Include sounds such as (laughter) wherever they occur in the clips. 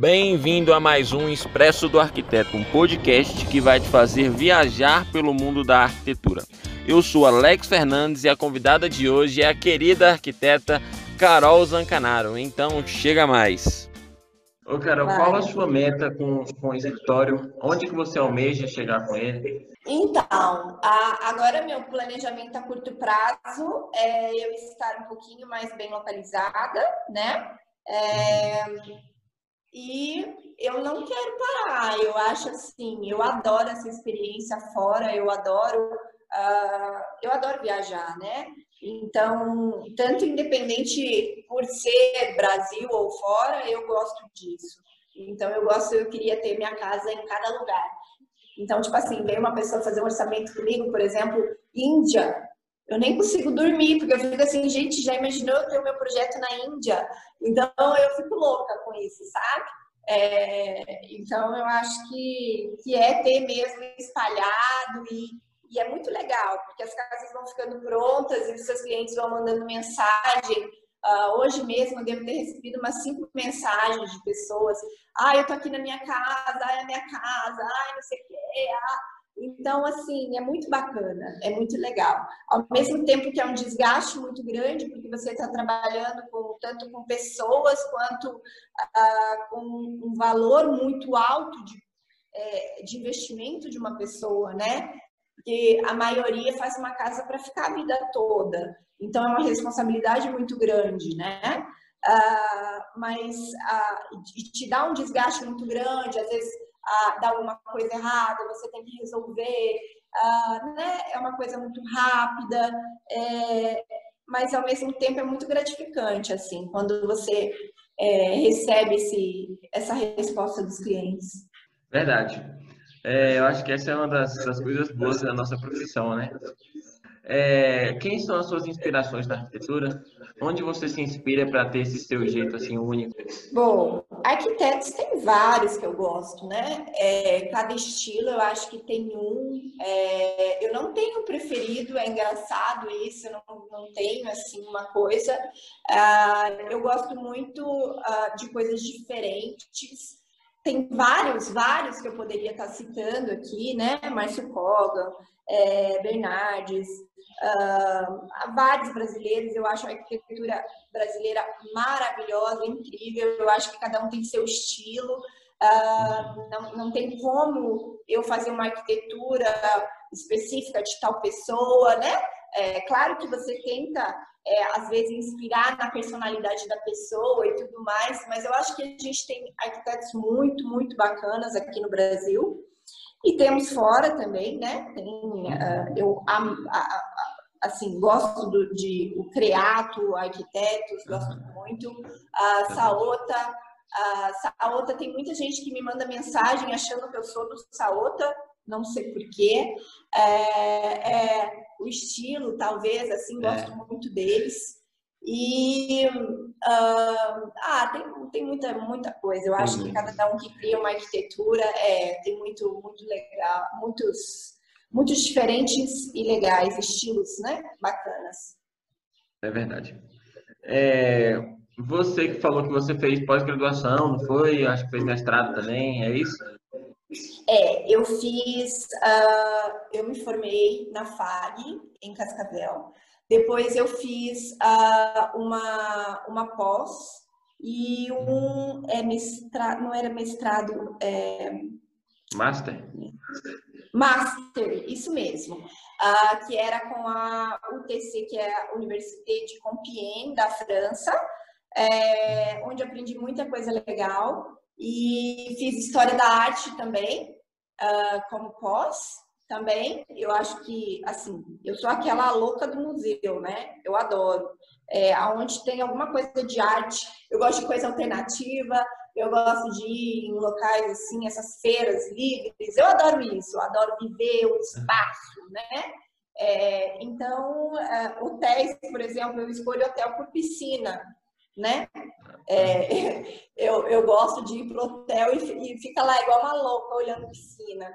Bem-vindo a mais um Expresso do Arquiteto, um podcast que vai te fazer viajar pelo mundo da arquitetura. Eu sou Alex Fernandes e a convidada de hoje é a querida arquiteta Carol Zancanaro. Então, chega mais. Ô Carol, qual a sua meta com, com o escritório? Onde que você almeja chegar com ele? Então, a, agora meu planejamento a curto prazo é eu estar um pouquinho mais bem localizada, né? É, e eu não quero parar. Eu acho assim, eu adoro essa experiência fora, eu adoro, uh, eu adoro viajar, né? Então, tanto independente por ser Brasil ou fora, eu gosto disso. Então, eu gosto, eu queria ter minha casa em cada lugar. Então, tipo assim, veio uma pessoa fazer um orçamento comigo, por exemplo, Índia. Eu nem consigo dormir, porque eu fico assim, gente, já imaginou eu ter o meu projeto na Índia? Então, eu fico louca com isso, sabe? É, então, eu acho que, que é ter mesmo espalhado e, e é muito legal, porque as casas vão ficando prontas e os seus clientes vão mandando mensagem. Uh, hoje mesmo eu devo ter recebido umas cinco mensagens de pessoas. Ah, eu tô aqui na minha casa, ah, é a minha casa, ah, não sei o quê. Ah, então, assim, é muito bacana, é muito legal. Ao mesmo tempo que é um desgaste muito grande, porque você está trabalhando com, tanto com pessoas quanto uh, com um valor muito alto de, é, de investimento de uma pessoa, né? Porque a maioria faz uma casa para ficar a vida toda. Então, é uma responsabilidade muito grande, né? Uh, mas uh, te dá um desgaste muito grande, às vezes ah, dá alguma coisa errada, você tem que resolver, ah, né? É uma coisa muito rápida, é, mas ao mesmo tempo é muito gratificante, assim, quando você é, recebe esse, essa resposta dos clientes. Verdade. É, eu acho que essa é uma das, das coisas boas da nossa profissão, né? É, quem são as suas inspirações na arquitetura? Onde você se inspira para ter esse seu jeito assim único? Bom, arquitetos tem vários que eu gosto, né? É, cada estilo eu acho que tem um. É, eu não tenho preferido, é engraçado isso, eu não, não tenho assim uma coisa. Uh, eu gosto muito uh, de coisas diferentes tem vários, vários que eu poderia estar citando aqui, né? Márcio Kogan, é, Bernardes, uh, vários brasileiros. Eu acho a arquitetura brasileira maravilhosa, incrível. Eu acho que cada um tem seu estilo. Uh, não, não tem como eu fazer uma arquitetura específica de tal pessoa, né? É claro que você tenta, é, às vezes, inspirar na personalidade da pessoa e tudo mais, mas eu acho que a gente tem arquitetos muito, muito bacanas aqui no Brasil. E temos fora também, né? Tem, uh, eu assim gosto do, de o Creato, arquitetos, gosto muito. A uh, Saota, a Saota tem muita gente que me manda mensagem achando que eu sou do Saota, não sei porquê. É, é, o estilo, talvez, assim, é. gosto é. muito deles. E uh, ah, tem, tem muita, muita coisa. Eu acho uhum. que cada um que cria uma arquitetura é, tem muito, muito legal, muitos, muitos diferentes e legais estilos, né? Bacanas. É verdade. É, você que falou que você fez pós-graduação, não foi? Acho que fez mestrado também, é isso? É, eu fiz, uh, eu me formei na FAG, em Cascavel. Depois eu fiz uh, uma, uma pós e um é, mestrado, não era mestrado, é... Master? Master, isso mesmo. Uh, que era com a UTC, que é a Université de Compiègne, da França, é, onde aprendi muita coisa legal. E fiz História da Arte também, uh, como pós também. Eu acho que, assim, eu sou aquela louca do museu, né? Eu adoro. É, onde tem alguma coisa de arte, eu gosto de coisa alternativa, eu gosto de ir em locais assim, essas feiras livres, eu adoro isso, eu adoro viver o espaço, né? É, então, é, hotéis, por exemplo, eu escolho hotel por piscina, né? É, (laughs) eu, eu gosto de ir pro hotel e, e fica lá igual uma louca olhando piscina.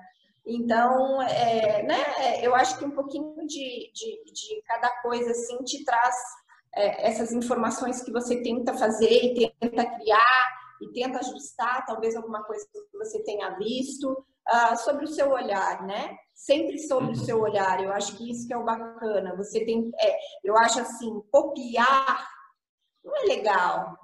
Então, é, né, eu acho que um pouquinho de, de, de cada coisa assim te traz é, essas informações que você tenta fazer e tenta criar e tenta ajustar talvez alguma coisa que você tenha visto, uh, sobre o seu olhar, né? Sempre sobre o seu olhar. Eu acho que isso que é o bacana. Você tem, é, eu acho assim, copiar não é legal.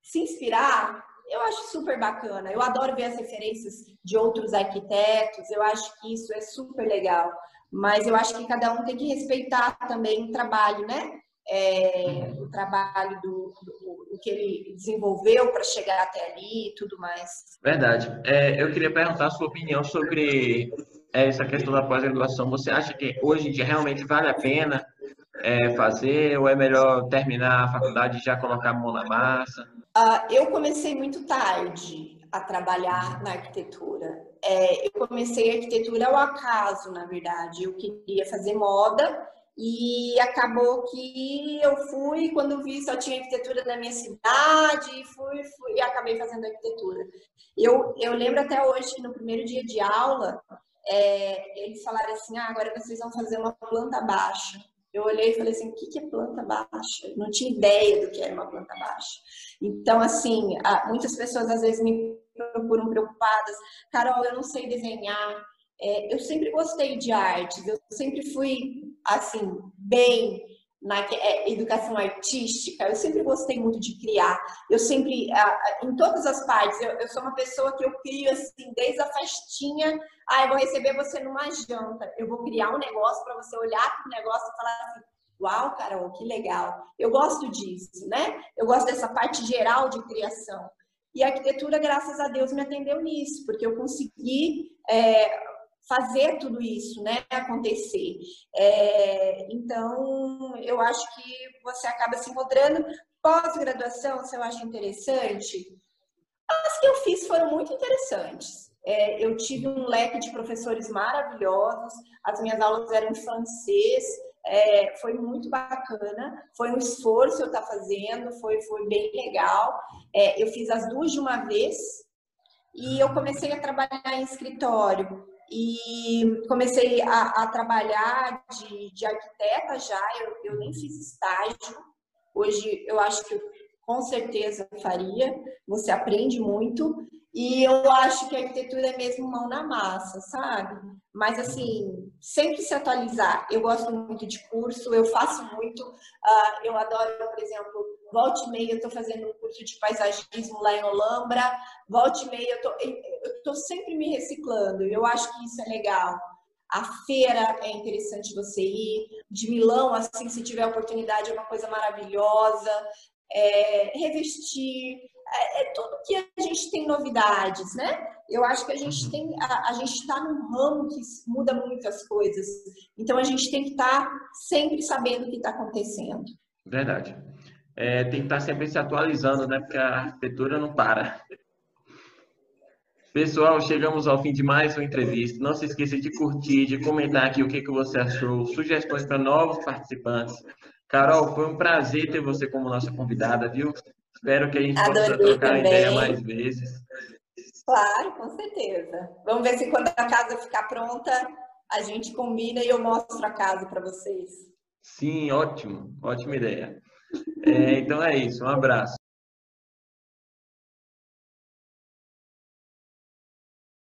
Se inspirar, eu acho super bacana. Eu adoro ver as referências de outros arquitetos. Eu acho que isso é super legal. Mas eu acho que cada um tem que respeitar também o trabalho, né? É, o trabalho do, do, do, que ele desenvolveu para chegar até ali e tudo mais. Verdade. É, eu queria perguntar a sua opinião sobre é, essa questão da pós-graduação. Você acha que hoje em dia realmente vale a pena é, fazer ou é melhor terminar a faculdade e já colocar a mão na massa? Uh, eu comecei muito tarde a trabalhar na arquitetura. É, eu comecei a arquitetura ao acaso, na verdade. Eu queria fazer moda e acabou que eu fui, quando vi só tinha arquitetura na minha cidade, e fui, fui e acabei fazendo arquitetura. Eu, eu lembro até hoje que no primeiro dia de aula, é, eles falaram assim: ah, agora vocês vão fazer uma planta baixa. Eu olhei e falei assim: o que é planta baixa? não tinha ideia do que era uma planta baixa. Então, assim, muitas pessoas às vezes me procuram preocupadas: Carol, eu não sei desenhar. É, eu sempre gostei de artes, eu sempre fui, assim, bem na é, educação artística, eu sempre gostei muito de criar. Eu sempre, em todas as partes, eu, sou uma pessoa que eu crio assim, desde a festinha, ah, eu vou receber você numa janta, eu vou criar um negócio para você olhar para o negócio e falar assim, uau, Carol, que legal. Eu gosto disso, né? Eu gosto dessa parte geral de criação. E a arquitetura, graças a Deus, me atendeu nisso, porque eu consegui é, fazer tudo isso né, acontecer. É, então, eu acho que você acaba se encontrando. Pós-graduação, se eu acho interessante, as que eu fiz foram muito interessantes. É, eu tive um leque de professores maravilhosos, as minhas aulas eram em francês, é, foi muito bacana, foi um esforço eu estar fazendo, foi, foi bem legal. É, eu fiz as duas de uma vez e eu comecei a trabalhar em escritório e comecei a, a trabalhar de, de, arquiteta já, eu, eu nem fiz estágio. Hoje eu acho que com certeza faria, você aprende muito. E eu acho que a arquitetura é mesmo mão na massa, sabe? Mas assim, sempre se atualizar. Eu gosto muito de curso, eu faço muito. Uh, eu adoro, por exemplo, volte e meia eu estou fazendo um curso de paisagismo lá em Olambra. Volte e meia eu estou sempre me reciclando. Eu acho que isso é legal. A feira é interessante você ir. De Milão, assim, se tiver oportunidade, é uma coisa maravilhosa. É, revestir, é, é, tudo que a gente tem novidades, né? Eu acho que a gente uhum. tem, a, a gente está num ramo que muda muitas coisas. Então a gente tem que estar tá sempre sabendo o que está acontecendo. Verdade. É, tem que estar sempre se atualizando, né? Porque a arquitetura não para. Pessoal, chegamos ao fim de mais uma entrevista. Não se esqueça de curtir, de comentar aqui o que, que você achou, sugestões para novos participantes. Carol, foi um prazer ter você como nossa convidada, viu? Espero que a gente Adorei possa trocar também. ideia mais vezes. Claro, com certeza. Vamos ver se quando a casa ficar pronta, a gente combina e eu mostro a casa para vocês. Sim, ótimo. Ótima ideia. É, então é isso. Um abraço.